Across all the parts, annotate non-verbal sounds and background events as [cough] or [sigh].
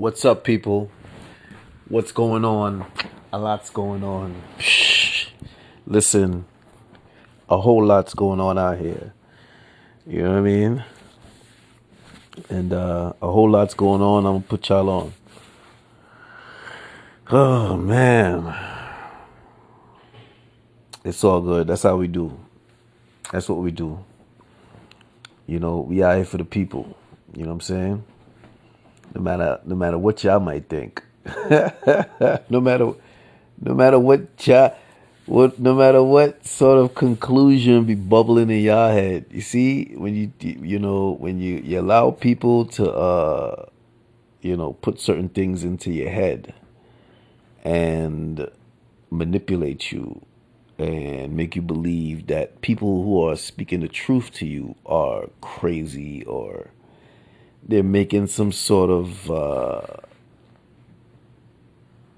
What's up, people? What's going on? A lot's going on. Shh. Listen, a whole lot's going on out here. You know what I mean? And uh, a whole lot's going on. I'm gonna put y'all on. Oh man, it's all good. That's how we do. That's what we do. You know, we are here for the people. You know what I'm saying? No matter no matter what y'all might think. [laughs] no matter no matter what y'all what no matter what sort of conclusion be bubbling in y'all head. You see, when you you know, when you, you allow people to uh you know, put certain things into your head and manipulate you and make you believe that people who are speaking the truth to you are crazy or they're making some sort of uh,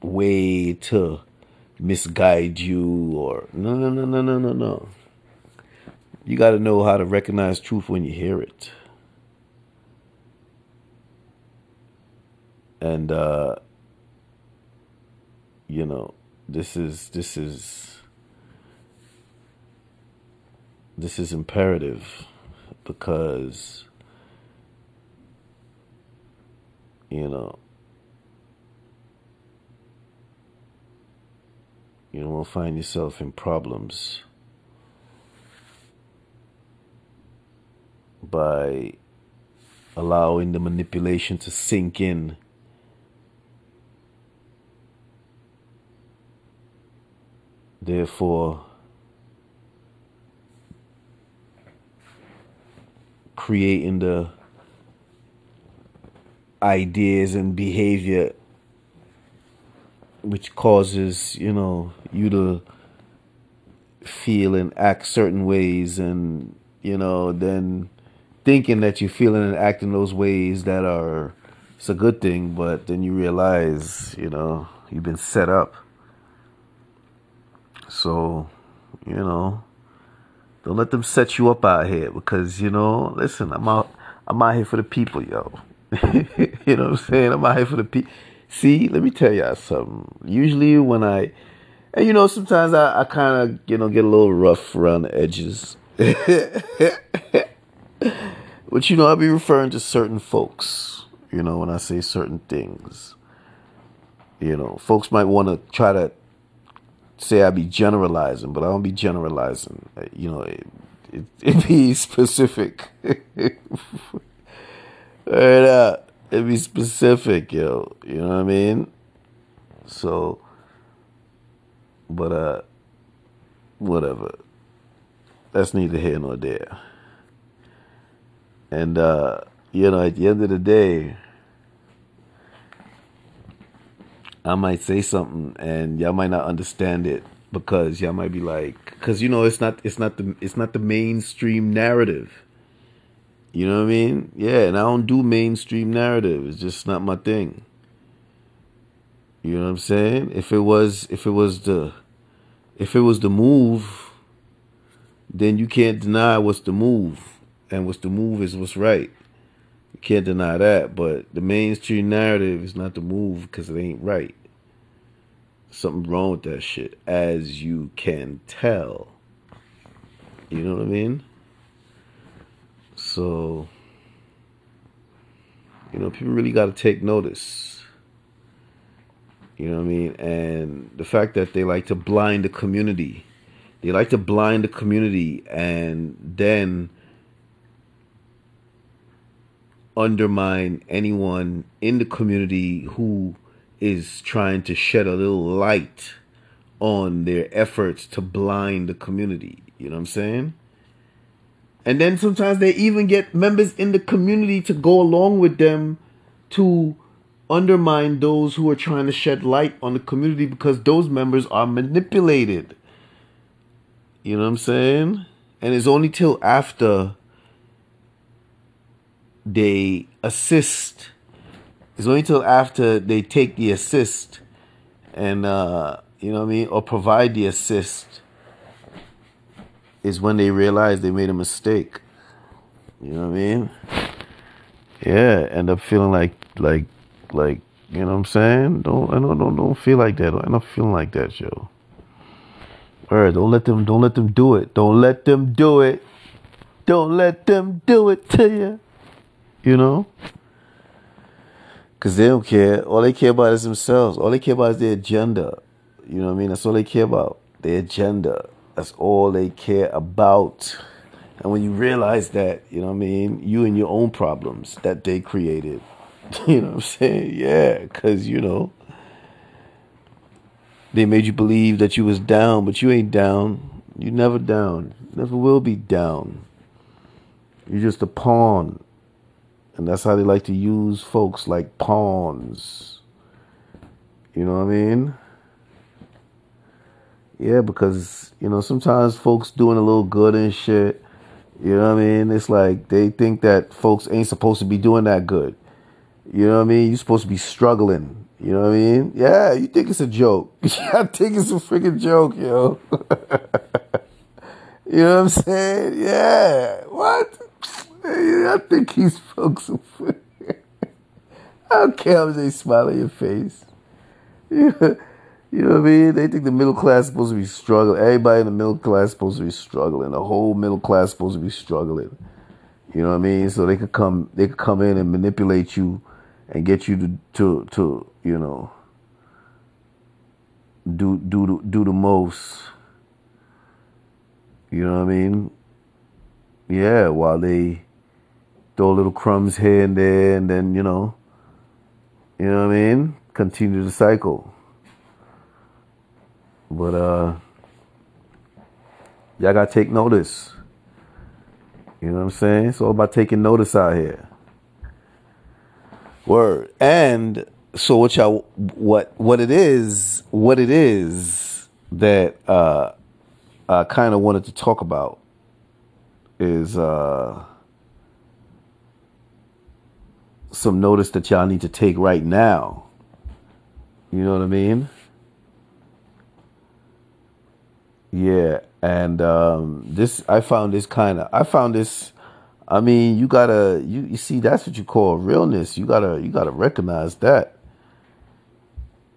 way to misguide you or no no no no no no no. You got to know how to recognize truth when you hear it. And uh you know this is this is this is imperative because you know. You won't find yourself in problems by allowing the manipulation to sink in. Therefore, creating the ideas and behavior which causes, you know, you to feel and act certain ways and, you know, then thinking that you're feeling and acting those ways that are it's a good thing, but then you realize, you know, you've been set up. So, you know, don't let them set you up out here because, you know, listen, I'm out I'm out here for the people, yo. [laughs] you know what I'm saying? I'm out here for the people. See, let me tell y'all something. Usually when I and you know, sometimes I, I kinda, you know, get a little rough around the edges. [laughs] but you know, I'll be referring to certain folks, you know, when I say certain things. You know, folks might want to try to say I be generalizing, but I don't be generalizing. You know, it, it, it be [laughs] specific. Right out. It be specific, yo. You know what I mean? So, but uh, whatever. That's neither here nor there. And uh, you know, at the end of the day, I might say something and y'all might not understand it because y'all might be like, because you know it's not it's not the it's not the mainstream narrative. You know what I mean? Yeah, and I don't do mainstream narrative. It's just not my thing. You know what I'm saying? If it was if it was the if it was the move, then you can't deny what's the move. And what's the move is what's right. You can't deny that, but the mainstream narrative is not the move because it ain't right. Something wrong with that shit, as you can tell. You know what I mean? So, you know, people really got to take notice. You know what I mean? And the fact that they like to blind the community, they like to blind the community and then undermine anyone in the community who is trying to shed a little light on their efforts to blind the community. You know what I'm saying? And then sometimes they even get members in the community to go along with them to undermine those who are trying to shed light on the community because those members are manipulated. You know what I'm saying? And it's only till after they assist. It's only till after they take the assist and uh, you know what I mean, or provide the assist is when they realize they made a mistake. You know what I mean? Yeah, end up feeling like like like You know what I'm saying? Don't I don't don't, don't feel like that. I'm not feeling like that, yo. Alright, don't let them don't let them do it. Don't let them do it. Don't let them do it to you. You know? Cause they don't care. All they care about is themselves. All they care about is their agenda. You know what I mean? That's all they care about. Their agenda. That's all they care about. And when you realize that, you know what I mean, you and your own problems that they created. [laughs] You know what I'm saying? Yeah, because, you know, they made you believe that you was down, but you ain't down. You never down. Never will be down. You're just a pawn. And that's how they like to use folks like pawns. You know what I mean? Yeah, because, you know, sometimes folks doing a little good and shit. You know what I mean? It's like they think that folks ain't supposed to be doing that good. You know what I mean? You're supposed to be struggling. You know what I mean? Yeah, you think it's a joke. [laughs] I think it's a freaking joke, yo. [laughs] you know what I'm saying? Yeah. What? I think he's folks. [laughs] I don't care how they smile on your face. Yeah. You know what I mean? They think the middle class is supposed to be struggling. Everybody in the middle class is supposed to be struggling. The whole middle class is supposed to be struggling. You know what I mean? So they could come they could come in and manipulate you and get you to to, to you know do do do the most. You know what I mean? Yeah, while they throw little crumbs here and there and then, you know, you know what I mean? Continue the cycle. But uh y'all gotta take notice. You know what I'm saying? It's all about taking notice out here. Word. And so what y'all what what it is, what it is that uh I kind of wanted to talk about is uh some notice that y'all need to take right now. You know what I mean? Yeah, and um, this I found this kind of I found this. I mean, you gotta you you see that's what you call realness. You gotta you gotta recognize that.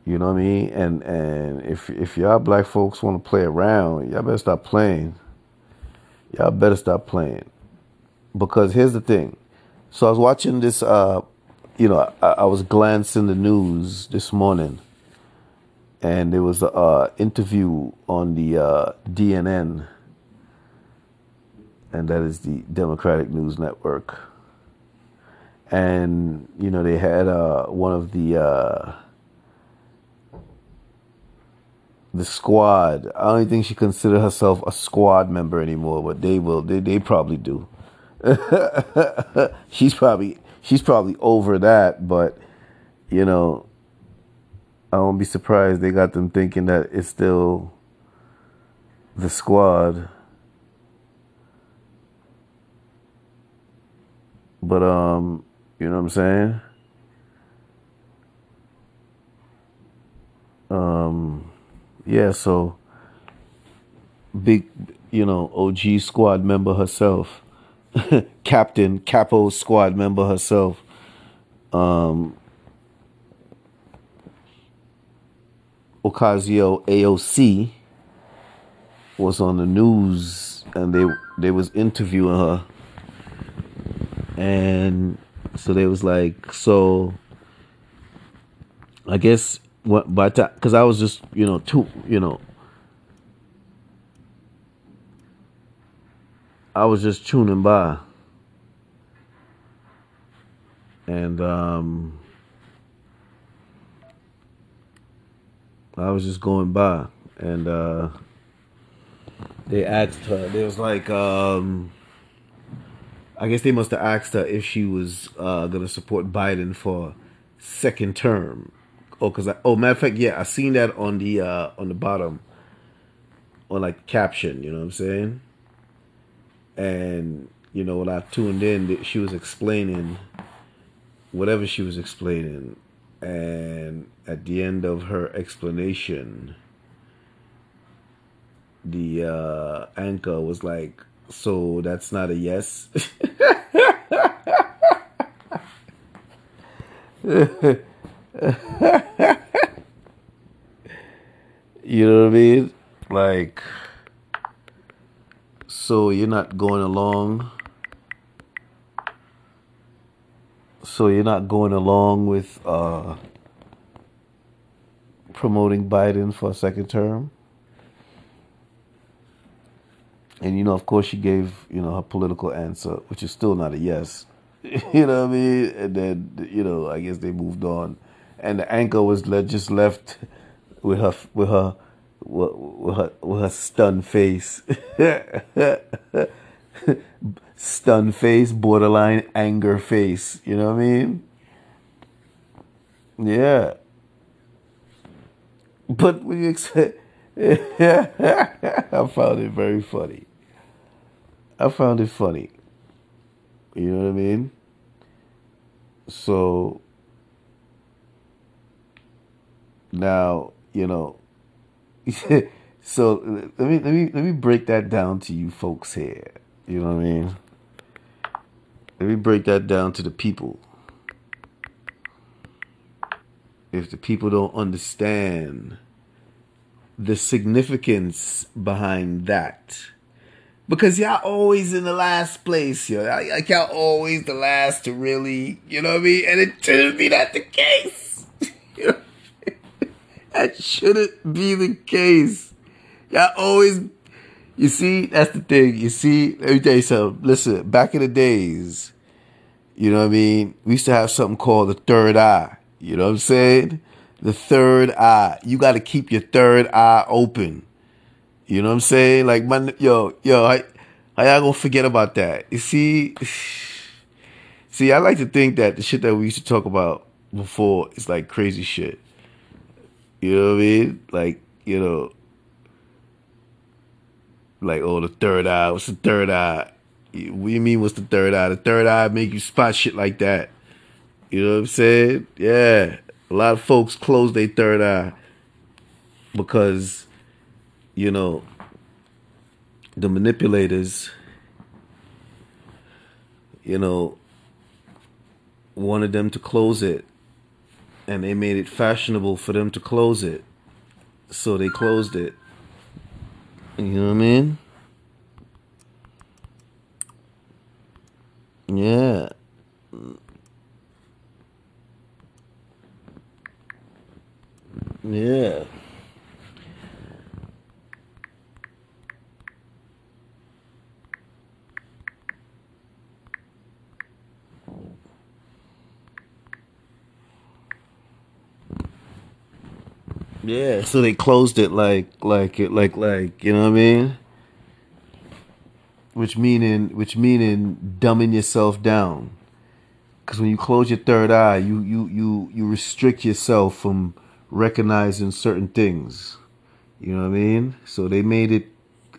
You know what I mean? And and if if y'all black folks want to play around, y'all better stop playing. Y'all better stop playing. Because here's the thing. So I was watching this. Uh, you know, I, I was glancing the news this morning and there was an interview on the uh, DNN, and that is the Democratic News Network. And you know they had uh, one of the uh, the squad. I don't think she consider herself a squad member anymore, but they will. They they probably do. [laughs] she's probably she's probably over that, but you know I won't be surprised they got them thinking that it's still the squad. But um, you know what I'm saying? Um, yeah, so big, you know, OG squad member herself, [laughs] captain, capo squad member herself. Um, Ocasio AOC was on the news and they they was interviewing her. And so they was like so I guess what by time because I was just you know too you know I was just tuning by. And um I was just going by and uh, they asked her. They was like, um, I guess they must have asked her if she was uh, gonna support Biden for second term. Oh, cause I, oh, matter of fact, yeah, I seen that on the uh, on the bottom, on like caption. You know what I'm saying? And you know when I tuned in, she was explaining whatever she was explaining and at the end of her explanation, the uh, anchor was like, So that's not a yes? [laughs] you know what I mean? Like, so you're not going along. So you're not going along with uh, promoting Biden for a second term. And you know, of course, she gave you know her political answer, which is still not a yes. [laughs] you know what I mean? And then you know, I guess they moved on, and the anchor was just left with her with her with her with her stunned face, [laughs] [laughs] stunned face, borderline anger face. You know what I mean? Yeah. But when you expect, [laughs] I found it very funny. I found it funny. You know what I mean? So now, you know, [laughs] so let me let me let me break that down to you folks here. You know what I mean? Let me break that down to the people. If the people don't understand the significance behind that. Because y'all always in the last place, yo. Like y'all always the last to really, you know what I mean? And it shouldn't be that the case. [laughs] that shouldn't be the case. Y'all always, you see, that's the thing. You see, tell you something. Listen, back in the days, you know what I mean? We used to have something called the third eye. You know what I'm saying? The third eye. You got to keep your third eye open. You know what I'm saying? Like, my, yo, yo, I I y'all gonna forget about that? You see, [sighs] see, I like to think that the shit that we used to talk about before is like crazy shit. You know what I mean? Like, you know, like, oh, the third eye. What's the third eye? What do you mean, what's the third eye? The third eye make you spot shit like that. You know what I'm saying? Yeah. A lot of folks close their third eye because you know, the manipulators, you know, wanted them to close it and they made it fashionable for them to close it. So they closed it. You know what I mean? Yeah. Yeah. Yeah, so they closed it like like it like like you know what I mean? Which meaning which meaning dumbing yourself down. Cuz when you close your third eye, you you you you restrict yourself from recognizing certain things. You know what I mean? So they made it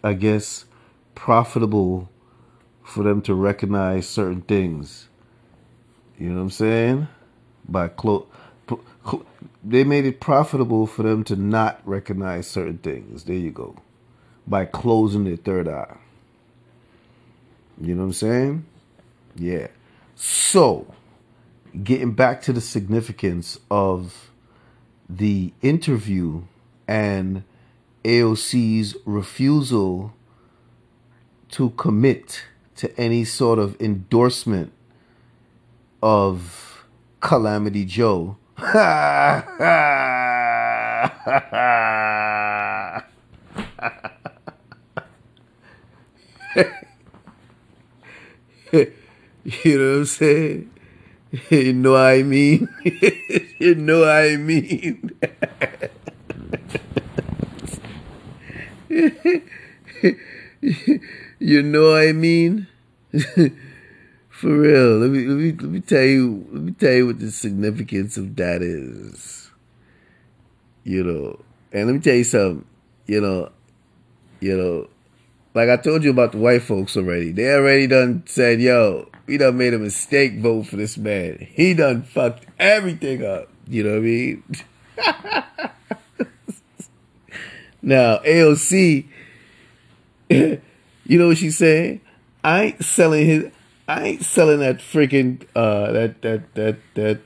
I guess profitable for them to recognize certain things. You know what I'm saying? By close they made it profitable for them to not recognize certain things. There you go. By closing their third eye. You know what I'm saying? Yeah. So, getting back to the significance of the interview and AOC's refusal to commit to any sort of endorsement of Calamity Joe [laughs] you know what I'm saying? You know what I mean? [laughs] you know what I mean? [laughs] you know what I mean? For real, let me let me let me tell you let me tell you what the significance of that is. You know, and let me tell you something. You know, you know, like I told you about the white folks already. They already done said, "Yo, we done made a mistake vote for this man. He done fucked everything up." You know what I mean? [laughs] now AOC, [laughs] you know what she's saying? I ain't selling his. I ain't selling that freaking uh that that that that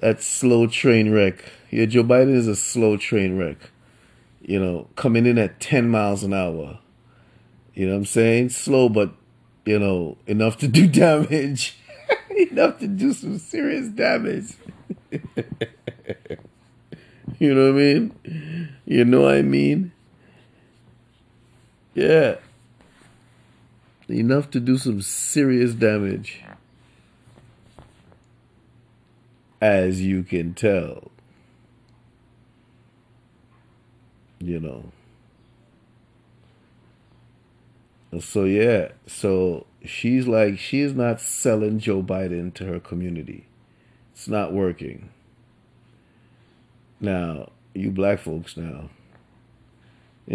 that slow train wreck. Yeah, Joe Biden is a slow train wreck. You know, coming in at 10 miles an hour. You know what I'm saying? Slow, but, you know, enough to do [laughs] damage. [laughs] enough to do some serious damage. [laughs] you know what I mean? You know what I mean? Yeah. Enough to do some serious damage. As you can tell. You know. So yeah, so she's like she's not selling Joe Biden to her community. It's not working. Now, you black folks now. [laughs]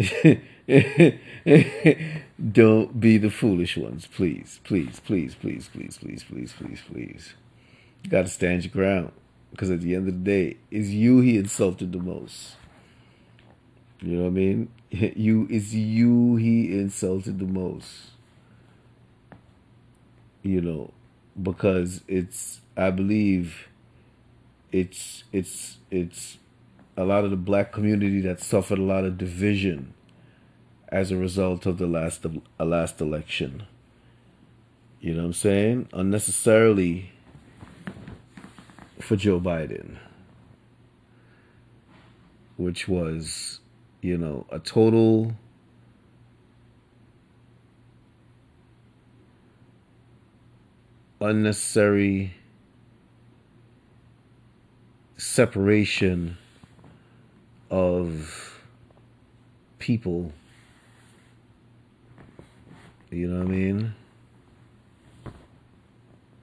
Don't be the foolish ones, please, please, please, please, please, please, please, please, please. You got to stand your ground because at the end of the day, it's you he insulted the most. You know what I mean? [laughs] You it's you he insulted the most. You know, because it's I believe it's it's it's a lot of the black community that suffered a lot of division as a result of the last uh, last election. You know what I'm saying? Unnecessarily for Joe Biden, which was, you know, a total unnecessary separation of people you know what I mean?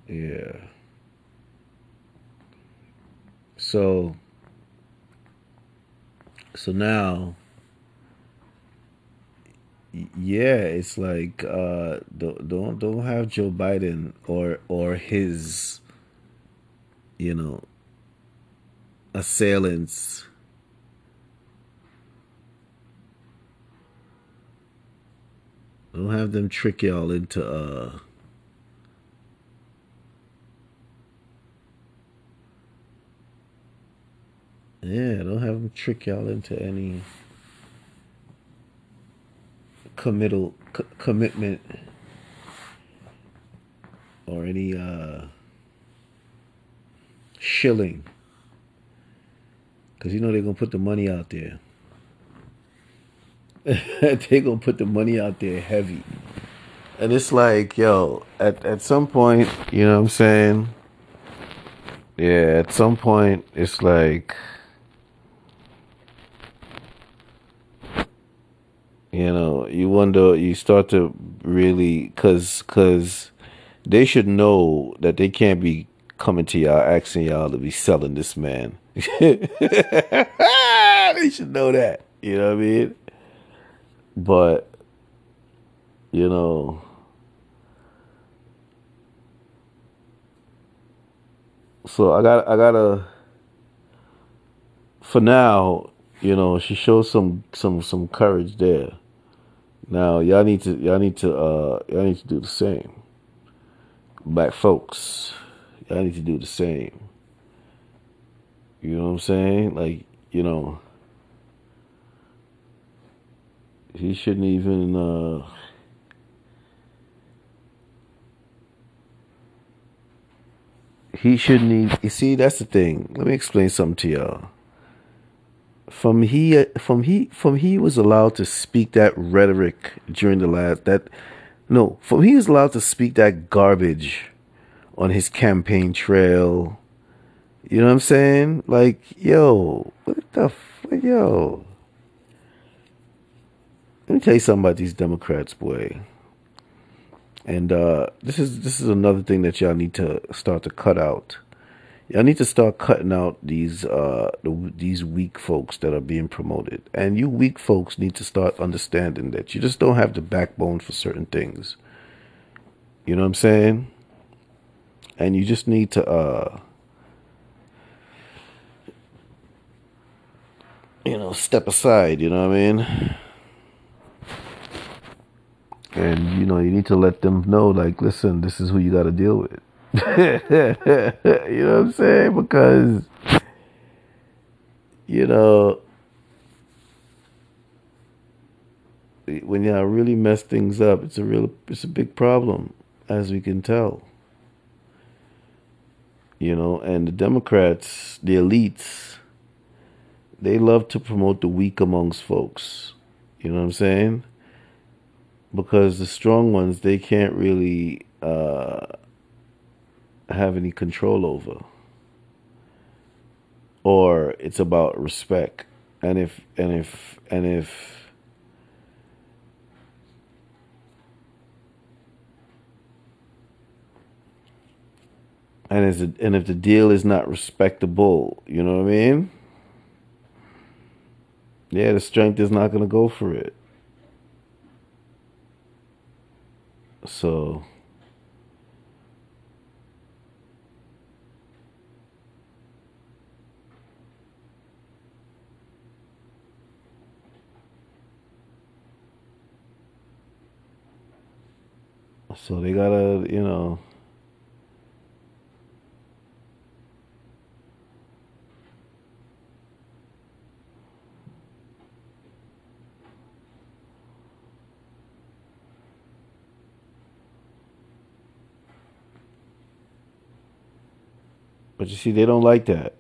Yeah. So so now yeah, it's like uh don't don't don't have Joe Biden or or his you know assailants Don't have them trick y'all into uh Yeah, don't have them trick y'all into any committal c- commitment or any uh shilling. Because you know they're gonna put the money out there [laughs] they gonna put the money out there heavy. And it's like, yo, at at some point, you know what I'm saying? Yeah, at some point it's like you know, you wonder you start to really cuz cuz they should know that they can't be coming to y'all asking y'all to be selling this man. [laughs] they should know that. You know what I mean? But, you know, so I got, I gotta, for now, you know, she shows some, some, some courage there. Now, y'all need to, y'all need to, uh, y'all need to do the same. Black folks, y'all need to do the same. You know what I'm saying? Like, you know, he shouldn't even uh, he shouldn't even you see that's the thing. Let me explain something to y'all. From he from he from he was allowed to speak that rhetoric during the last that no from he was allowed to speak that garbage on his campaign trail. You know what i'm saying? Like yo what the fuck yo let me tell you something about these Democrats, boy. And uh, this is this is another thing that y'all need to start to cut out. Y'all need to start cutting out these uh, the, these weak folks that are being promoted. And you weak folks need to start understanding that you just don't have the backbone for certain things. You know what I'm saying? And you just need to uh, you know, step aside, you know what I mean? And you know you need to let them know like listen this is who you got to deal with [laughs] you know what i'm saying because you know, when y'all really mess things up, it's a real, it's a big problem, as we can tell. You know, and the Democrats, the elites, they love to promote the weak amongst folks. You know what I'm saying? Because the strong ones, they can't really uh, have any control over. Or it's about respect. And if, and if, and if, and is it, and if the deal is not respectable, you know what I mean? Yeah, the strength is not going to go for it. So so they got to, you know, But you see, they don't like that.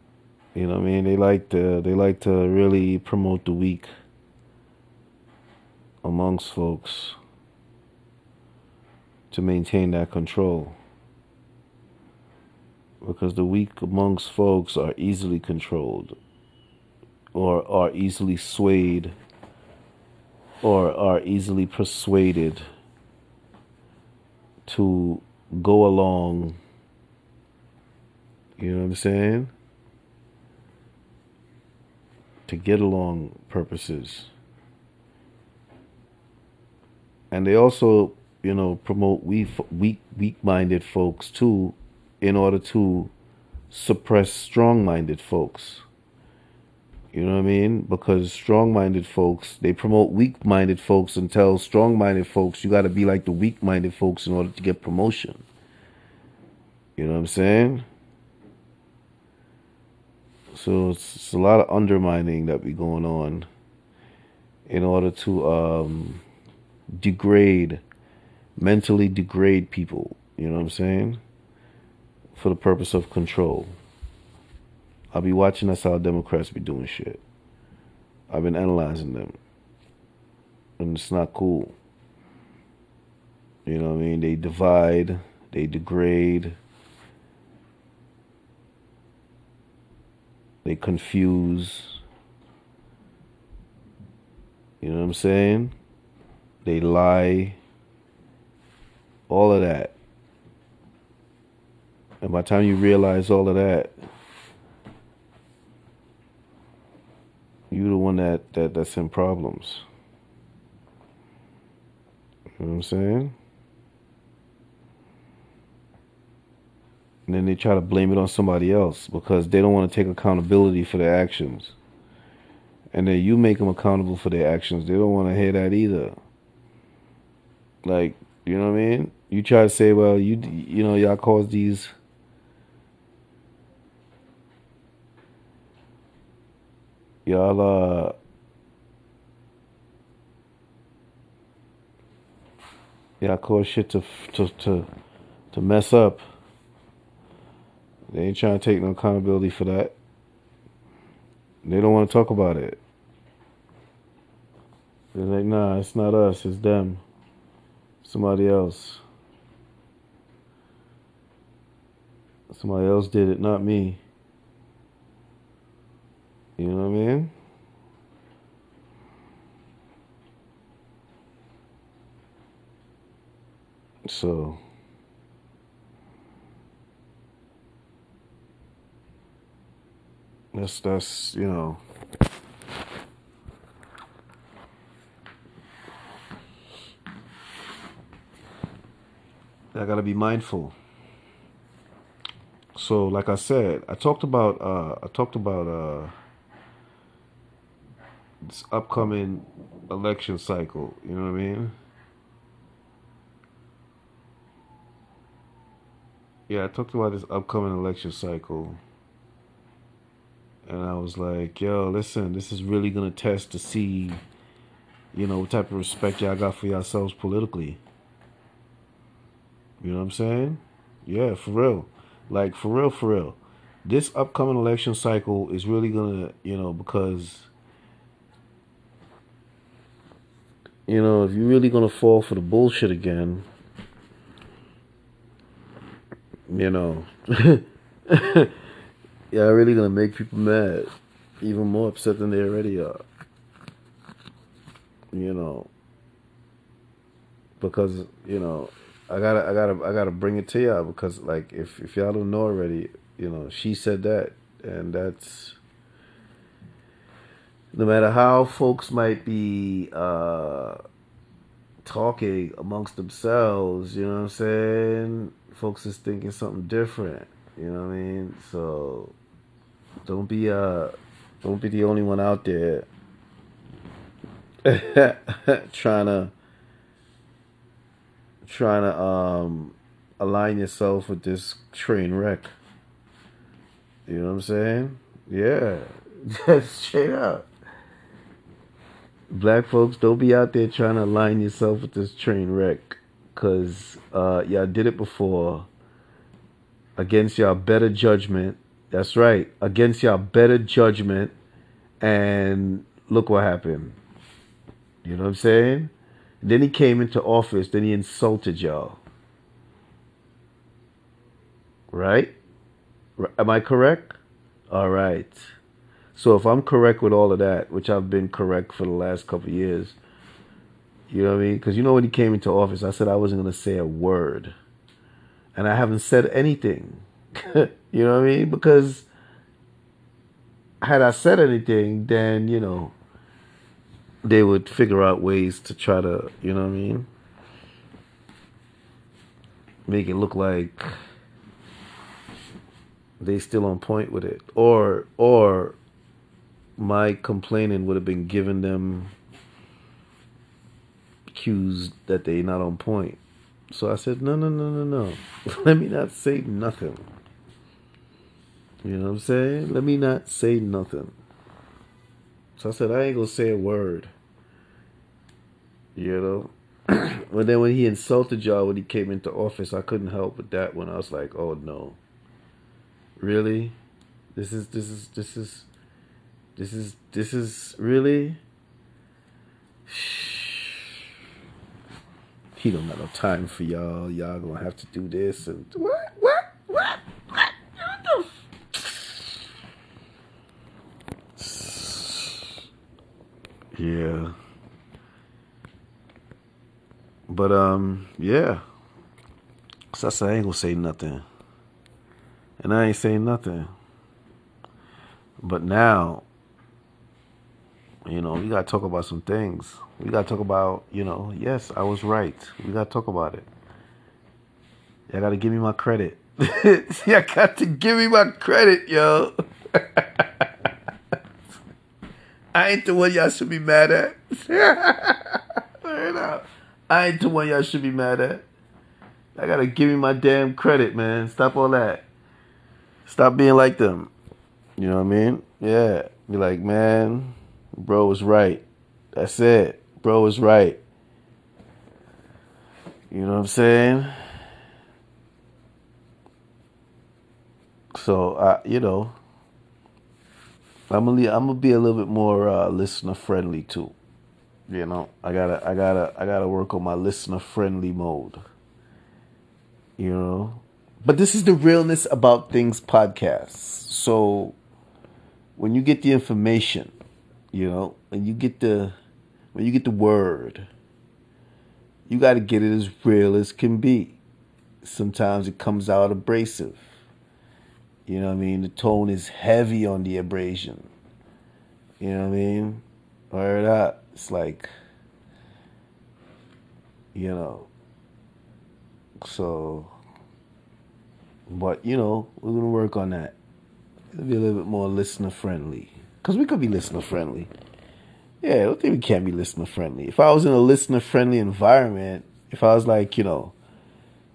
You know what I mean? They like to they like to really promote the weak amongst folks to maintain that control. Because the weak amongst folks are easily controlled or are easily swayed or are easily persuaded to go along you know what I'm saying? To get along purposes. And they also, you know, promote weak, weak, weak-minded folks too, in order to suppress strong-minded folks. You know what I mean? Because strong-minded folks, they promote weak-minded folks and tell strong-minded folks you got to be like the weak-minded folks in order to get promotion. You know what I'm saying? So it's, it's, a lot of undermining that be going on in order to um, degrade, mentally degrade people. You know what I'm saying? For the purpose of control. I'll be watching that's how Democrats be doing shit. I've been analyzing them. And it's not cool. You know what I mean? They divide, they degrade, They confuse. You know what I'm saying? They lie. All of that. And by the time you realize all of that, you're the one that, that that's in problems. You know what I'm saying? And then they try to blame it on somebody else because they don't want to take accountability for their actions. And then you make them accountable for their actions. They don't want to hear that either. Like, you know what I mean? You try to say, well, you you know, y'all caused these y'all uh y'all caused shit to to to to mess up they ain't trying to take no accountability for that. They don't want to talk about it. They're like, nah, it's not us, it's them. Somebody else. Somebody else did it, not me. You know what I mean? So That's that's you know. I gotta be mindful. So, like I said, I talked about uh, I talked about uh, this upcoming election cycle. You know what I mean? Yeah, I talked about this upcoming election cycle and I was like, "Yo, listen, this is really gonna test to see, you know, what type of respect y'all got for yourselves politically." You know what I'm saying? Yeah, for real. Like for real, for real. This upcoming election cycle is really gonna, you know, because you know, if you're really gonna fall for the bullshit again, you know, [laughs] yeah, really gonna make people mad, even more upset than they already are. You know, because you know, I gotta, I gotta, I gotta bring it to y'all because, like, if if y'all don't know already, you know, she said that, and that's no matter how folks might be uh, talking amongst themselves, you know what I'm saying? Folks is thinking something different. You know what I mean? So don't be uh don't be the only one out there trying to trying to um align yourself with this train wreck. You know what I'm saying? Yeah. Just [laughs] straight up black folks, don't be out there trying to align yourself with this train wreck. Cause uh, y'all did it before against y'all better judgment. That's right, against y'all better judgment. And look what happened. You know what I'm saying? Then he came into office, then he insulted y'all. Right? Am I correct? All right. So if I'm correct with all of that, which I've been correct for the last couple years, you know what I mean? Because you know when he came into office, I said I wasn't going to say a word, and I haven't said anything. [laughs] you know what I mean? Because had I said anything, then you know they would figure out ways to try to, you know what I mean, make it look like they still on point with it, or or my complaining would have been giving them cues that they not on point. So I said, no, no, no, no, no. [laughs] Let me not say nothing. You know what I'm saying? Let me not say nothing. So I said, I ain't gonna say a word. You know? [clears throat] but then when he insulted y'all when he came into office, I couldn't help with that one. I was like, oh no. Really? This is this is this is this is this is really he don't got no time for y'all. Y'all gonna have to do this and what what what what what Yeah. But um yeah. So I said I ain't gonna say nothing. And I ain't saying nothing. But now you know, we got to talk about some things. We got to talk about, you know, yes, I was right. We got to talk about it. Y'all got to give me my credit. [laughs] Y'all got to give me my credit, yo. [laughs] I ain't the one y'all should be mad at. [laughs] I ain't the one y'all should be mad at. I gotta give me my damn credit, man. Stop all that. Stop being like them. You know what I mean? Yeah. Be like, man, Bro was right. That's it. Bro was right. You know what I'm saying? So I, you know, I'm gonna I'm gonna be a little bit more uh, listener friendly too. You know, I gotta I gotta I gotta work on my listener friendly mode. You know, but this is the realness about things podcast. So when you get the information, you know, when you get the when you get the word, you got to get it as real as can be. Sometimes it comes out abrasive. You know what I mean? The tone is heavy on the abrasion. You know what I mean? Word up. It's like, you know. So, but you know, we're gonna work on that. It'll be a little bit more listener friendly. Because we could be listener friendly. Yeah, think we can't be listener friendly. If I was in a listener friendly environment, if I was like, you know,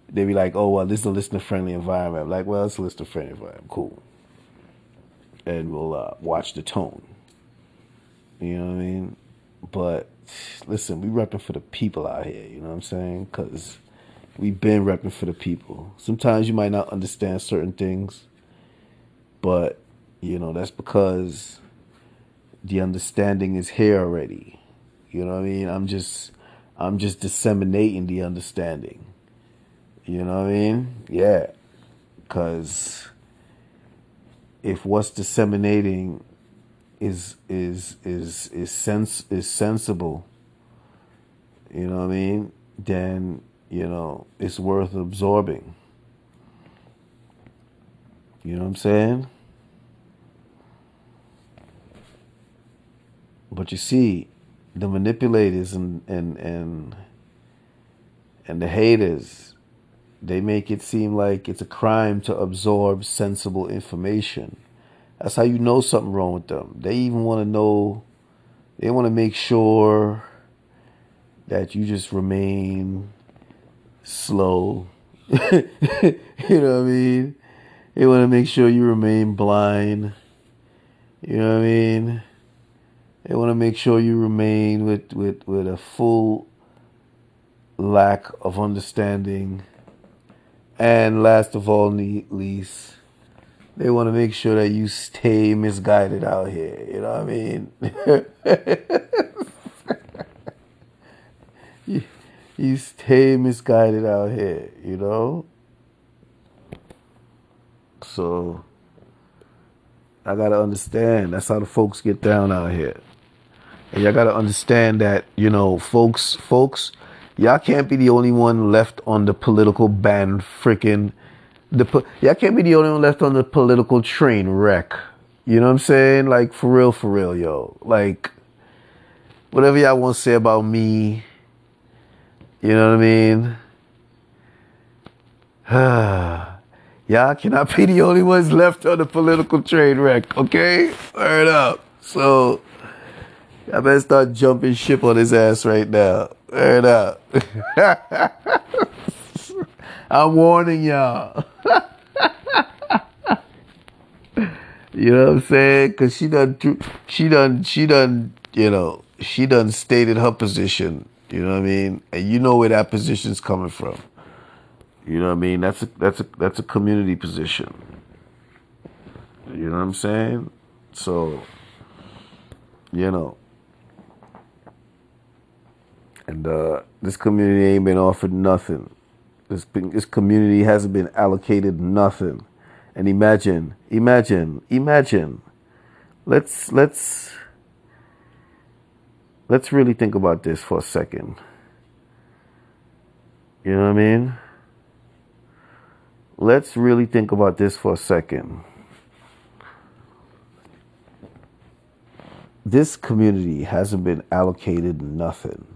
they'd be like, oh, well, this is a listener friendly environment. I'm like, well, it's a listener friendly environment. Cool. and we'll uh, watch the tone. You know what I mean? But listen, we repping for the people out here. You know what I'm saying? Because we've been repping for the people. Sometimes you might not understand certain things, but you know that's because the understanding is here already. You know what I mean? I'm just I'm just disseminating the understanding. You know what I mean? Yeah. Cuz if what's disseminating is is is is sense is sensible, you know what I mean? Then, you know, it's worth absorbing. You know what I'm saying? But you see, the manipulators and and and and the haters, they make it seem like it's a crime to absorb sensible information. That's how you know something wrong with them. They even want to know, they want to make sure that you just remain slow. [laughs] you know what I mean? They want to make sure you remain blind. You know what I mean? They want to make sure you remain with, with, with a full lack of understanding. And last of all, least, they want to make sure that you stay misguided out here. You know what I mean? [laughs] you, you stay misguided out here, you know? So I gotta understand that's how the folks get down out here. And y'all gotta understand that, you know, folks, folks, y'all can't be the only one left on the political band freaking the y'all can't be the only one left on the political train wreck. You know what I'm saying? Like for real, for real, yo. Like whatever y'all want to say about me, you know what I mean? [sighs] y'all cannot be the only ones left on the political train wreck, okay? Word up. So I better start jumping ship on his ass right now. Right up. [laughs] I'm warning y'all. [laughs] you know what I'm saying? Cause she done, she done, she done, you know, she done stated her position. You know what I mean? And you know where that position's coming from. You know what I mean? That's a that's a that's a community position. You know what I'm saying? So, you know, and uh, this community ain't been offered nothing. This been, this community hasn't been allocated nothing. And imagine, imagine, imagine. Let's let's let's really think about this for a second. You know what I mean? Let's really think about this for a second. This community hasn't been allocated nothing.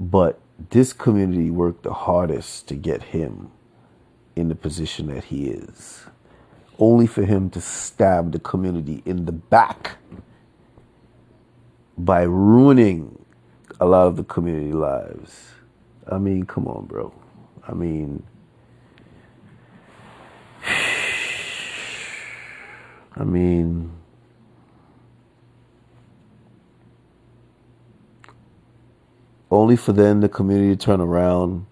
But this community worked the hardest to get him in the position that he is, only for him to stab the community in the back by ruining a lot of the community lives. I mean, come on, bro. I mean, [sighs] I mean, only for then the community to turn around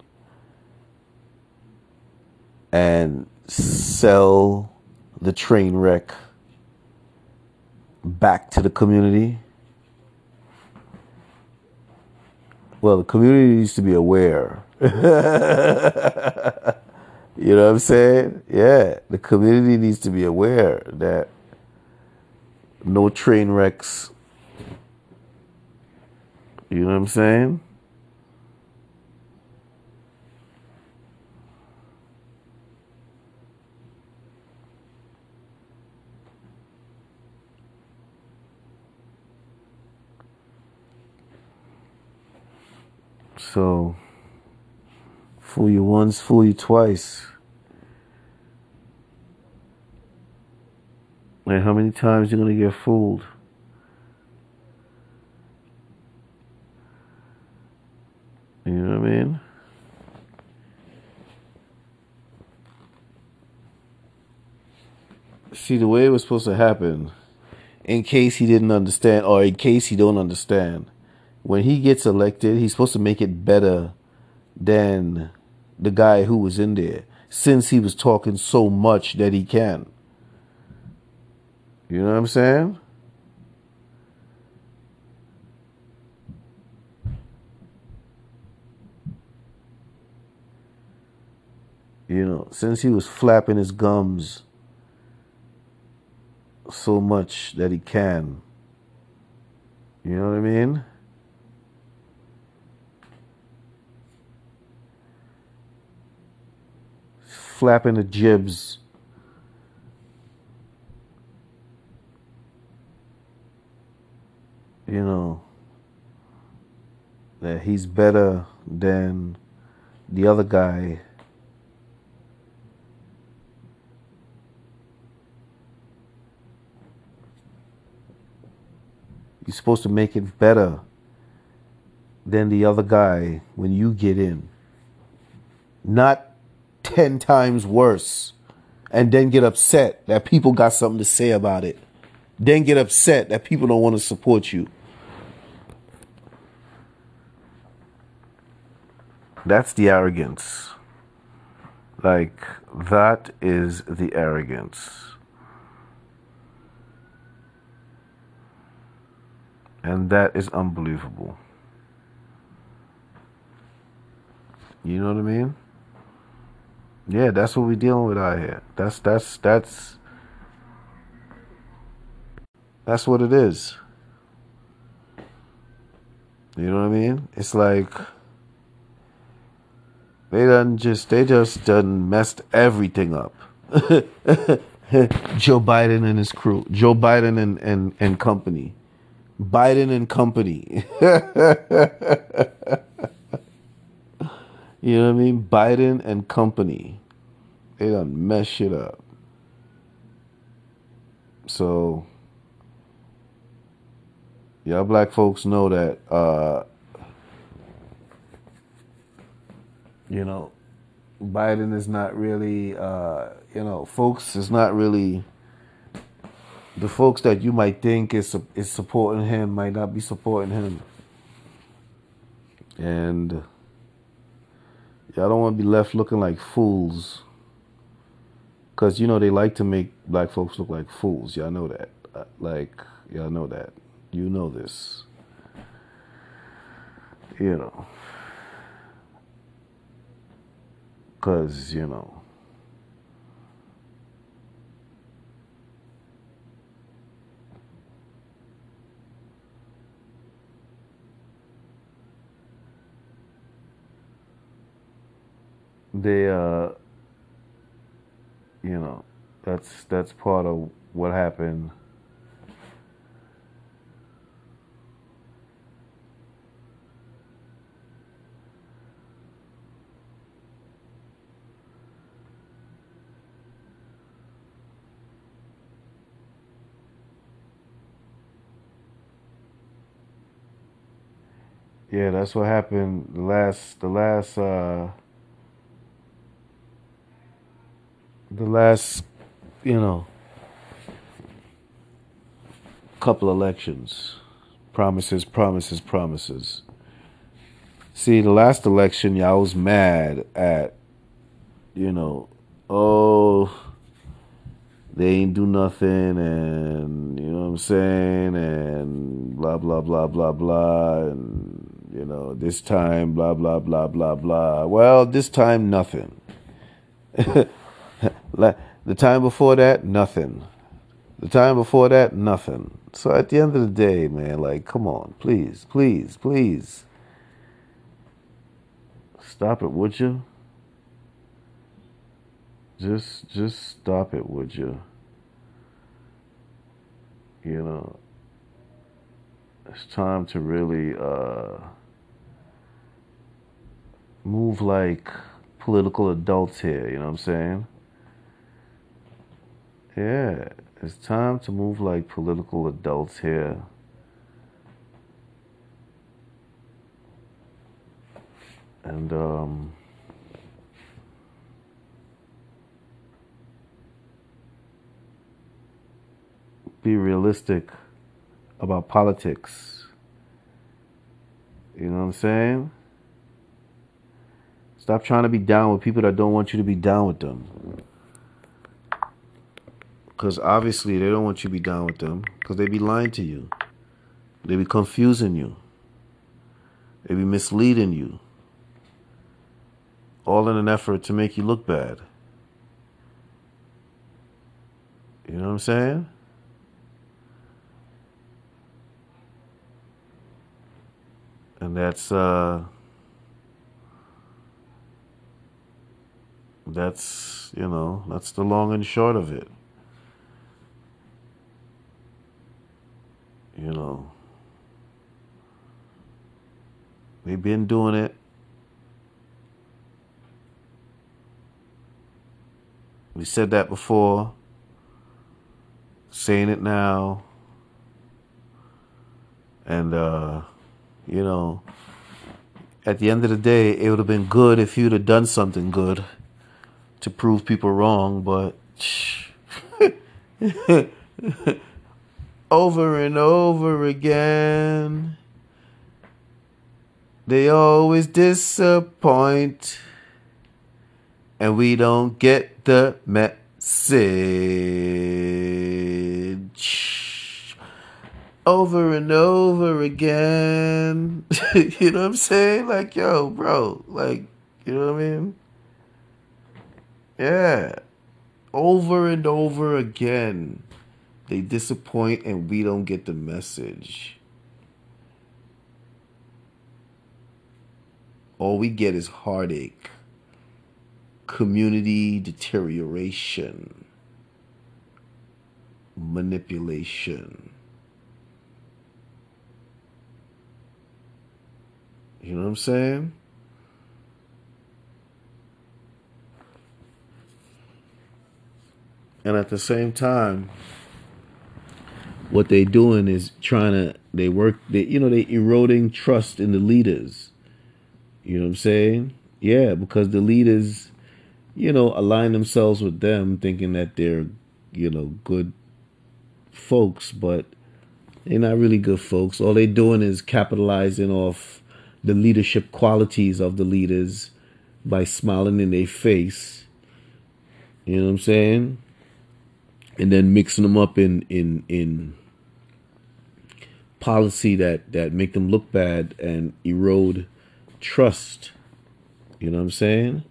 and sell the train wreck back to the community. Well, the community needs to be aware. [laughs] you know what I'm saying? Yeah, the community needs to be aware that no train wrecks. You know what I'm saying? So, fool you once, fool you twice. And how many times you're gonna get fooled? You know what I mean? See, the way it was supposed to happen, in case he didn't understand, or in case he don't understand, when he gets elected, he's supposed to make it better than the guy who was in there, since he was talking so much that he can. You know what I'm saying? You know, since he was flapping his gums so much that he can. You know what I mean? Flapping the jibs. You know, that he's better than the other guy You're supposed to make it better than the other guy when you get in. Not 10 times worse and then get upset that people got something to say about it. Then get upset that people don't want to support you. That's the arrogance. Like, that is the arrogance. And that is unbelievable. You know what I mean? Yeah, that's what we're dealing with out here. That's that's that's that's what it is. You know what I mean? It's like they done just they just done messed everything up. [laughs] Joe Biden and his crew. Joe Biden and, and, and company. Biden and company. [laughs] you know what I mean? Biden and company. They done mess shit up. So y'all black folks know that uh you know Biden is not really uh you know folks is not really the folks that you might think is is supporting him might not be supporting him, and y'all don't want to be left looking like fools. Cause you know they like to make black folks look like fools. Y'all know that. Uh, like y'all know that. You know this. You know. Cause you know they uh you know that's that's part of what happened. Yeah, that's what happened the last the last uh the last, you know, couple elections. Promises, promises, promises. See, the last election, y'all was mad at, you know, oh, they ain't do nothing, and you know what I'm saying, and blah blah blah blah blah, and you know this time blah blah blah blah blah. Well, this time nothing. [laughs] the time before that, nothing. The time before that, nothing. So at the end of the day, man, like, come on, please, please, please. Stop it, would you? Just just stop it, would you? You know, it's time to really uh, move like political adults here, you know what I'm saying? Yeah, it's time to move like political adults here. And um, be realistic about politics. You know what I'm saying? Stop trying to be down with people that don't want you to be down with them. Because obviously they don't want you to be down with them because they be lying to you. They be confusing you. They be misleading you. All in an effort to make you look bad. You know what I'm saying? And that's uh that's you know, that's the long and short of it. You know. They've been doing it. We said that before. Saying it now. And uh you know, at the end of the day, it would have been good if you'd have done something good to prove people wrong, but [laughs] [laughs] over and over again, they always disappoint, and we don't get the message over and over again. [laughs] you know what I'm saying? Like, yo, bro, like, you know what I mean? Yeah. Over and over again. They disappoint and we don't get the message. All we get is heartache, community deterioration, manipulation. You know what I'm saying? And at the same time, what they're doing is trying to they work they you know they eroding trust in the leaders. You know what I'm saying? Yeah, because the leaders, you know, align themselves with them thinking that they're, you know, good folks, but they're not really good folks. All they're doing is capitalizing off the leadership qualities of the leaders by smiling in their face. You know what I'm saying? And then mixing them up in in in policy that that make them look bad and erode trust. You know what I'm saying?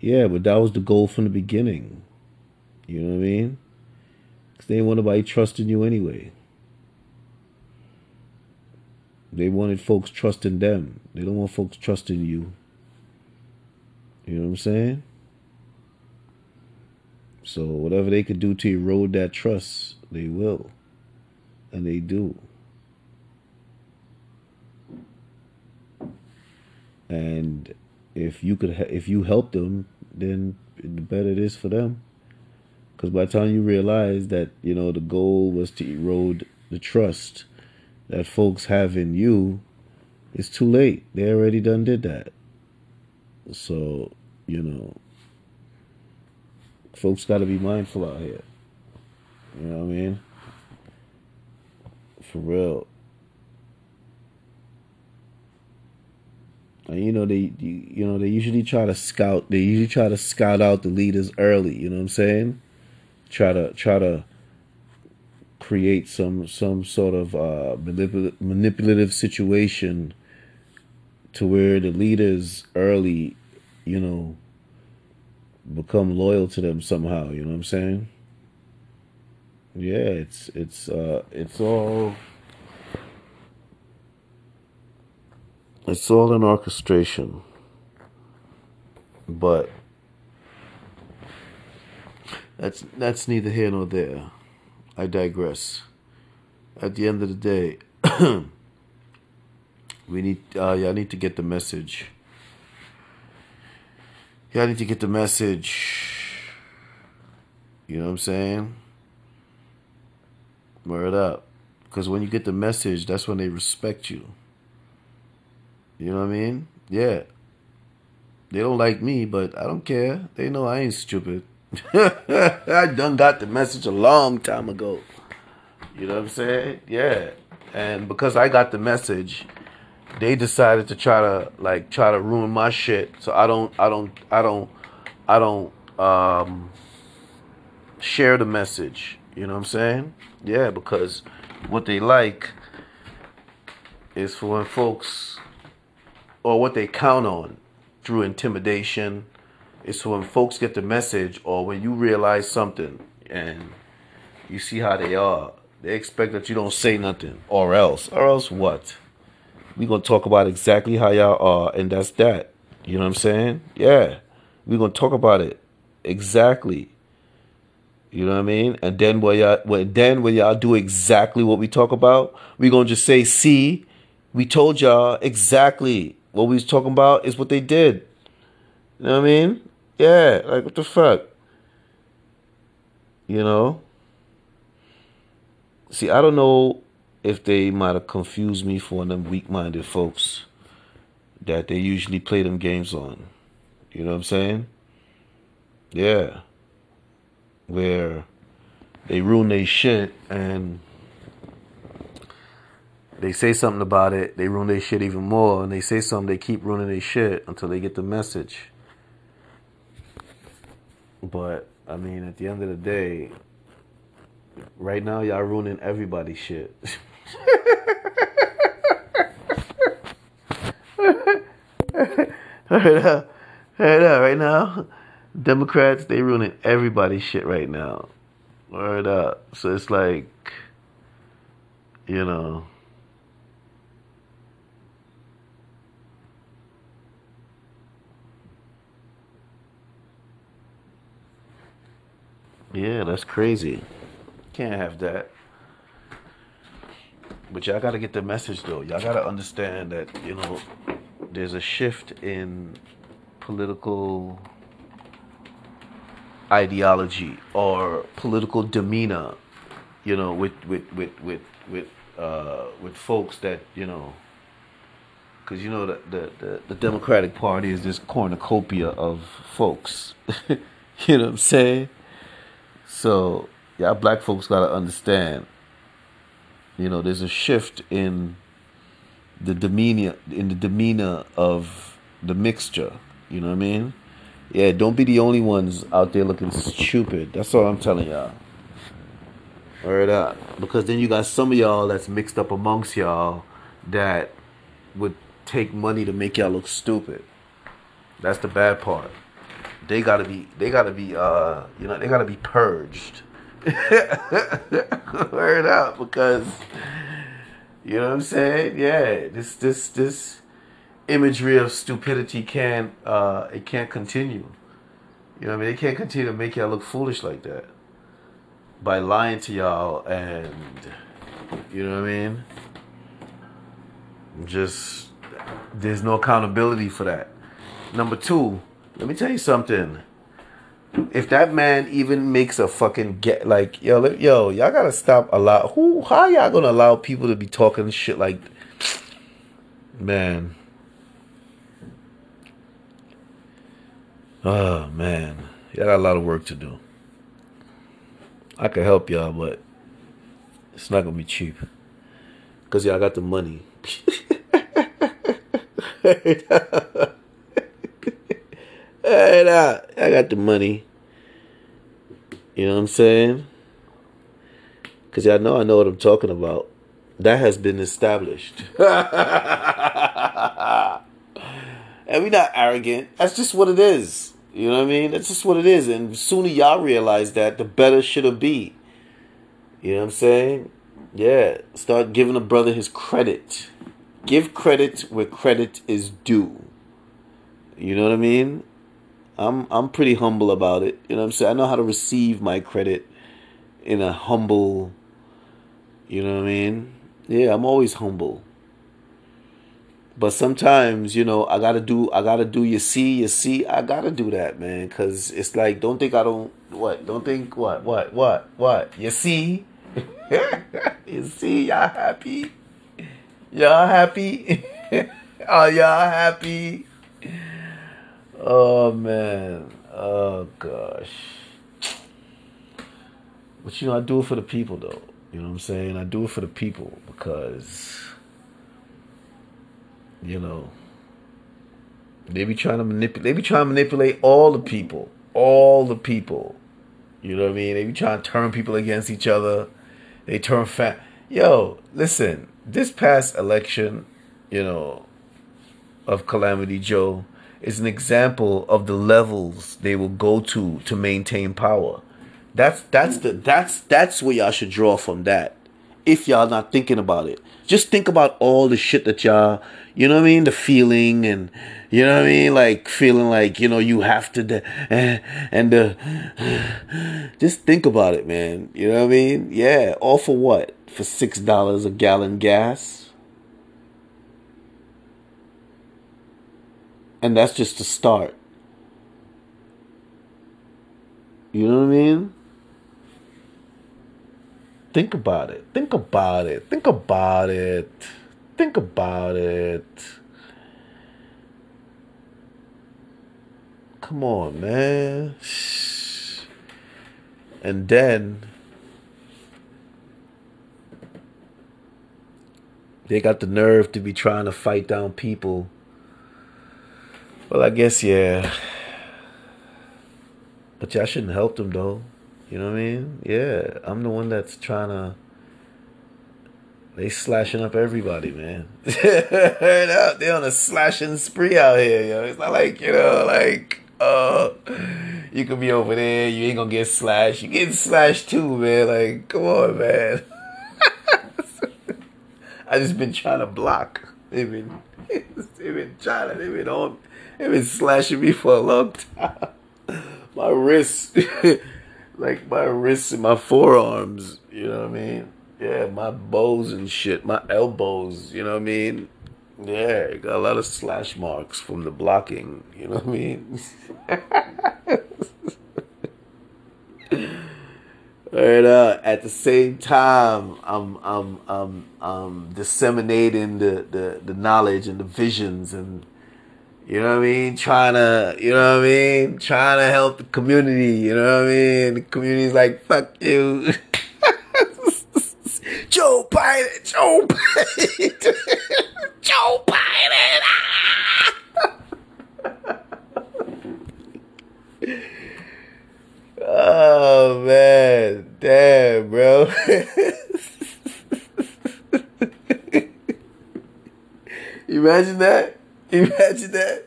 Yeah, but that was the goal from the beginning. You know what I mean? Because they ain't want nobody trusting you anyway. They wanted folks trusting them. They don't want folks trusting you. You know what I'm saying? So whatever they could do to erode that trust, they will. And they do. And if you could if you help them, then the better it is for them. Cuz by the time you realize that, you know, the goal was to erode the trust that folks have in you, it's too late. They already done did that. So, you know, folks got to be mindful out here. You know what I mean? For real. And you know they you know they usually try to scout they usually try to scout out the leaders early, you know what I'm saying? Try to try to create some some sort of uh, manipul- manipulative situation to where the leaders early, you know, become loyal to them somehow. You know what I'm saying? Yeah, it's it's uh, it's all it's all an orchestration, but that's that's neither here nor there. I digress. At the end of the day, [clears throat] we need uh yeah, I need to get the message. Yeah, I need to get the message. You know what I'm saying? Word up. Because when you get the message, that's when they respect you. You know what I mean? Yeah. They don't like me, but I don't care. They know I ain't stupid. [laughs] I done got the message a long time ago. You know what I'm saying? Yeah. And because I got the message, they decided to try to like try to ruin my shit. So I don't I don't I don't I don't um share the message. You know what I'm saying? Yeah, because what they like is for when folks or what they count on through intimidation is when folks get the message or when you realize something and you see how they are they expect that you don't say nothing or else or else what? We gonna talk about exactly how y'all are and that's that. You know what i'm saying? Yeah we gonna talk about it exactly you know what I mean? And then when y'all when then when y'all do exactly what we talk about, we gonna just say, see, we told y'all exactly what we was talking about is what they did. You know what I mean? Yeah, like what the fuck? You know? See, I don't know if they might have confused me for them weak minded folks that they usually play them games on. You know what I'm saying? Yeah where they ruin their shit and they say something about it, they ruin their shit even more, and they say something, they keep ruining their shit until they get the message. But I mean, at the end of the day, right now y'all ruining everybody's shit. [laughs] right now, right now, right now. Democrats, they ruining everybody's shit right now. Word up. So it's like, you know. Yeah, that's crazy. Can't have that. But y'all gotta get the message though. Y'all gotta understand that, you know, there's a shift in political ideology or political demeanor, you know, with with with with with uh, with folks that you know, because you know the, the, the the Democratic Party is this cornucopia of folks. [laughs] you know what I'm saying? So yeah, black folks gotta understand. You know, there's a shift in the demeanor in the demeanor of the mixture. You know what I mean? Yeah, don't be the only ones out there looking stupid. That's all I'm telling y'all. Word up. Because then you got some of y'all that's mixed up amongst y'all that would take money to make y'all look stupid. That's the bad part. They gotta be they gotta be uh you know, they gotta be purged. [laughs] Word up because you know what I'm saying? Yeah, this this this imagery of stupidity can't uh, it can't continue. You know what I mean? They can't continue to make y'all look foolish like that by lying to y'all and you know what I mean? Just there's no accountability for that. Number two, let me tell you something. If that man even makes a fucking get like yo yo y'all gotta stop a lot. who how y'all gonna allow people to be talking shit like man Oh man, y'all got a lot of work to do. I could help y'all, but it's not gonna be cheap. Cause y'all got the money. [laughs] hey, nah, I got the money. You know what I'm saying? Cause y'all know I know what I'm talking about. That has been established. [laughs] and we're not arrogant. That's just what it is. You know what I mean? That's just what it is. And sooner y'all realize that, the better should it be. You know what I'm saying? Yeah. Start giving a brother his credit. Give credit where credit is due. You know what I mean? I'm I'm pretty humble about it. You know what I'm saying? I know how to receive my credit in a humble you know what I mean? Yeah, I'm always humble. But sometimes, you know, I gotta do, I gotta do. You see, you see, I gotta do that, man, because it's like, don't think I don't. What? Don't think what? What? What? What? You see? [laughs] you see? Y'all happy? Y'all happy? [laughs] Are y'all happy? Oh man. Oh gosh. But you know, I do it for the people though. You know what I'm saying? I do it for the people because, you know, they be trying to manipulate. They be trying to manipulate all the people, all the people. You know what I mean? They be trying to turn people against each other. They turn fat. Yo, listen. This past election, you know, of Calamity Joe is an example of the levels they will go to to maintain power. That's that's the that's that's what y'all should draw from that. If y'all not thinking about it, just think about all the shit that y'all, you know what I mean, the feeling and you know what I mean, like feeling like you know you have to, de- and uh, just think about it, man. You know what I mean? Yeah, all for what? For six dollars a gallon gas. And that's just the start. You know what I mean? Think about it. Think about it. Think about it. Think about it. Come on, man. And then they got the nerve to be trying to fight down people. Well, I guess, yeah. But y'all shouldn't help them, though. You know what I mean? Yeah, I'm the one that's trying to. They slashing up everybody, man. [laughs] they on a slashing spree out here, yo. It's not like you know, like uh, you could be over there, you ain't gonna get slashed. You getting slashed too, man. Like, come on, man. [laughs] I just been trying to block. They've been, [laughs] they've been trying to, they've been on, they've been slashing me for a long time. My wrists like my wrists and my forearms, you know what I mean? Yeah, my bows and shit, my elbows, you know what I mean? Yeah, got a lot of slash marks from the blocking, you know what I mean? [laughs] and uh, at the same time, I'm I'm I'm I'm disseminating the, the, the knowledge and the visions and you know what I mean? Trying to, you know what I mean? Trying to help the community, you know what I mean? The community's like, fuck you. [laughs] Joe Biden, Joe Biden, [laughs] Joe Biden. Ah! oh man, damn, bro. [laughs] Imagine that. Imagine that.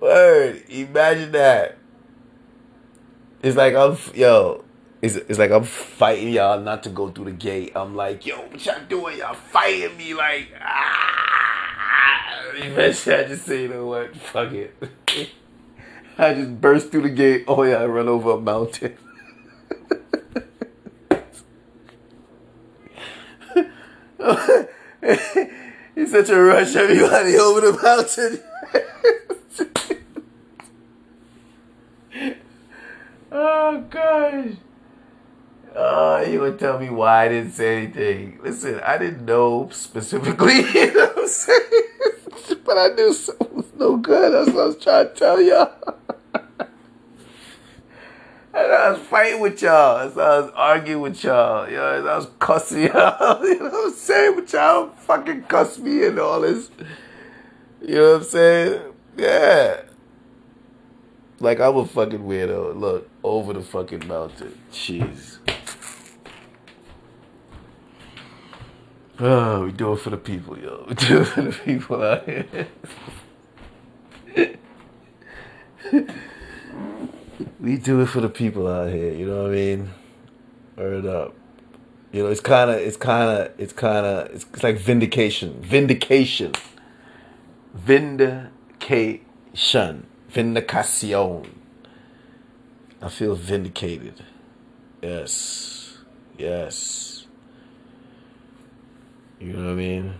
Word. Imagine that. It's like I'm yo. It's, it's like I'm fighting y'all not to go through the gate. I'm like, yo, what y'all doing? Y'all fighting me like ah. Eventually, I just say, you know what? Fuck it. [laughs] I just burst through the gate. Oh yeah, I run over a mountain. [laughs] [laughs] He's such a rush everybody over the mountain. [laughs] oh gosh. Oh, you would tell me why I didn't say anything. Listen, I didn't know specifically, [laughs] you know what I'm saying? [laughs] but I knew something was no good. That's what I was trying to tell y'all. And I was fighting with y'all. I was arguing with y'all. You know, I was cussing [laughs] y'all. You know what I'm saying? But y'all fucking cuss me and all this. You know what I'm saying? Yeah. Like I'm a fucking weirdo. Look, over the fucking mountain. Jeez. Oh, we do it for the people, yo. [laughs] We do it for the people out here. [laughs] we do it for the people out here. You know what I mean? Word up. You know, it's kind of, it's kind of, it's kind of, it's, it's like vindication, vindication, vindication, vindicación. I feel vindicated. Yes, yes. You know what I mean?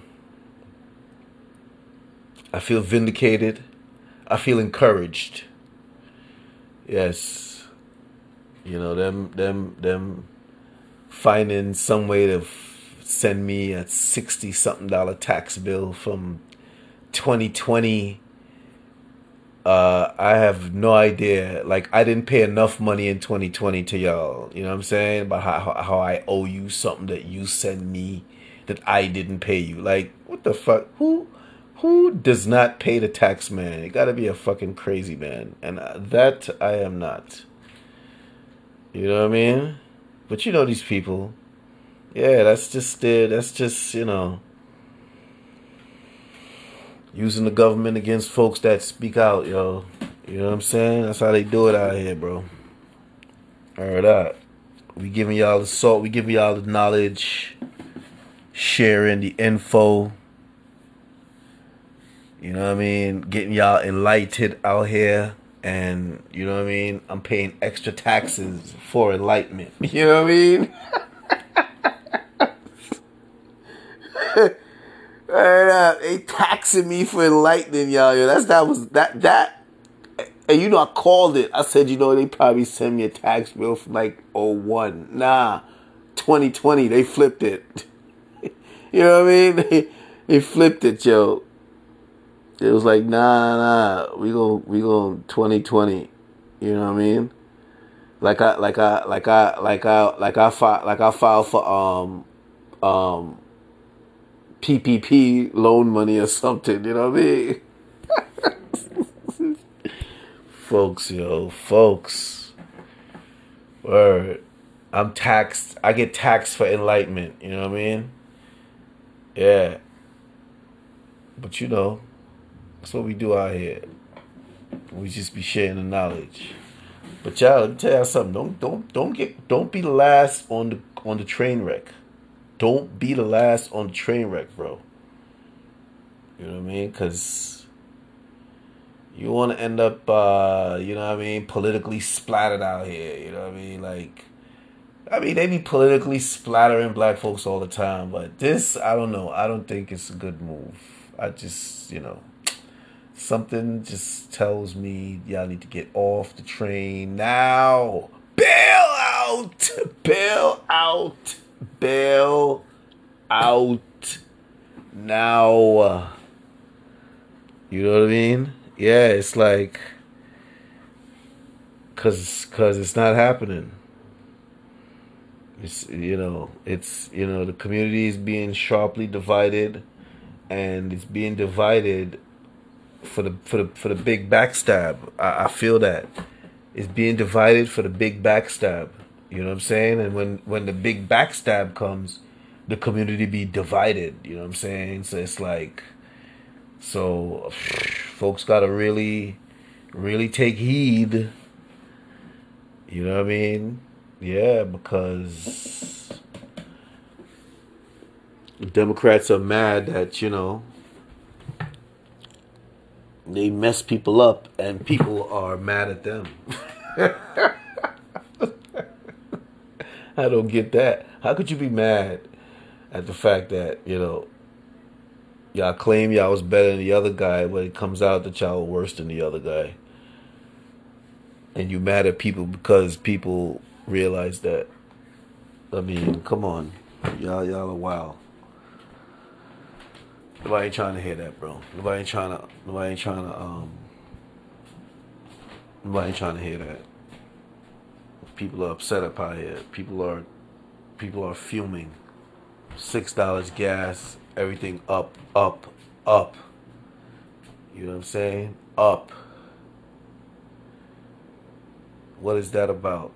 I feel vindicated. I feel encouraged. Yes. You know, them them them finding some way to f- send me a 60 something dollar tax bill from 2020 uh, I have no idea. Like, I didn't pay enough money in 2020 to y'all. You know what I'm saying? About how, how I owe you something that you send me that I didn't pay you. Like, what the fuck? Who who does not pay the tax man? You gotta be a fucking crazy man. And uh, that I am not. You know what I mean? But you know these people. Yeah, that's just it. That's just, you know using the government against folks that speak out, yo. You know what I'm saying? That's how they do it out here, bro. Alright, that. We giving y'all the salt. We giving y'all the knowledge, sharing the info. You know what I mean? Getting y'all enlightened out here. And, you know what I mean? I'm paying extra taxes for enlightenment. [laughs] You know what I mean? [laughs] They taxing me for enlightening y'all. Yo, that's that was that that. And you know, I called it. I said, you know, they probably send me a tax bill from like 01. Nah, 2020. They flipped it. [laughs] you know what I mean? They, they flipped it, yo. It was like, nah, nah, we go, we go 2020. You know what I mean? Like I, like I, like I, like I, like I filed, like I filed for um, um, PPP loan money or something. You know what I mean? [laughs] folks, yo, folks. Word. I'm taxed. I get taxed for enlightenment. You know what I mean? Yeah. But you know, that's what we do out here. We just be sharing the knowledge. But y'all, let me tell y'all something. Don't don't don't get don't be the last on the on the train wreck. Don't be the last on the train wreck, bro. You know what I mean? Because you want to end up, uh, you know what I mean, politically splattered out here. You know what I mean? Like, I mean, they be politically splattering black folks all the time, but this, I don't know. I don't think it's a good move. I just, you know, something just tells me y'all need to get off the train now. Bail out! Bail out! bail out now. You know what I mean? Yeah, it's like cuz cuz it's not happening. It's you know, it's you know, the community is being sharply divided and it's being divided for the for the for the big backstab. I, I feel that. It's being divided for the big backstab. You know what I'm saying? And when when the big backstab comes, the community be divided. You know what I'm saying? So it's like, so [sighs] folks got to really, really take heed. You know what I mean? Yeah, because Democrats are mad that you know they mess people up, and people are mad at them. [laughs] I don't get that. How could you be mad at the fact that, you know, y'all claim y'all was better than the other guy, but it comes out that y'all were worse than the other guy. And you mad at people because people realize that. I mean, come on. Y'all y'all are wild. Nobody ain't trying to hear that, bro. Nobody ain't trying to nobody ain't trying to um nobody ain't trying to hear that. People are upset up out here. People are people are fuming. Six dollars gas, everything up, up, up. You know what I'm saying? Up. What is that about?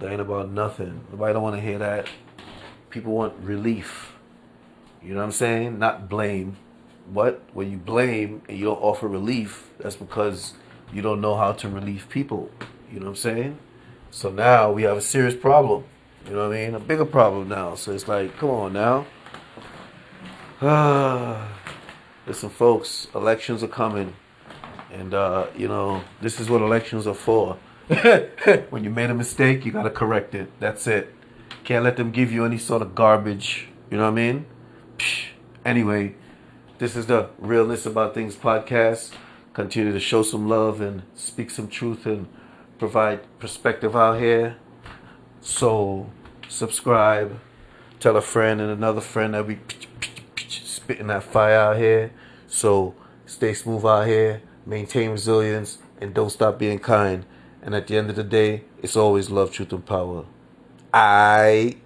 That ain't about nothing. Nobody don't want to hear that. People want relief. You know what I'm saying? Not blame. What? When you blame and you don't offer relief, that's because you don't know how to relieve people. You know what I'm saying? So now we have a serious problem. You know what I mean? A bigger problem now. So it's like, come on now. [sighs] Listen, folks, elections are coming. And, uh, you know, this is what elections are for. [laughs] when you made a mistake, you got to correct it. That's it. Can't let them give you any sort of garbage. You know what I mean? Anyway, this is the Realness About Things podcast. Continue to show some love and speak some truth and provide perspective out here. So subscribe, tell a friend and another friend that we spitting that fire out here. So stay smooth out here. maintain resilience, and don't stop being kind. And at the end of the day, it's always love, truth, and power. I.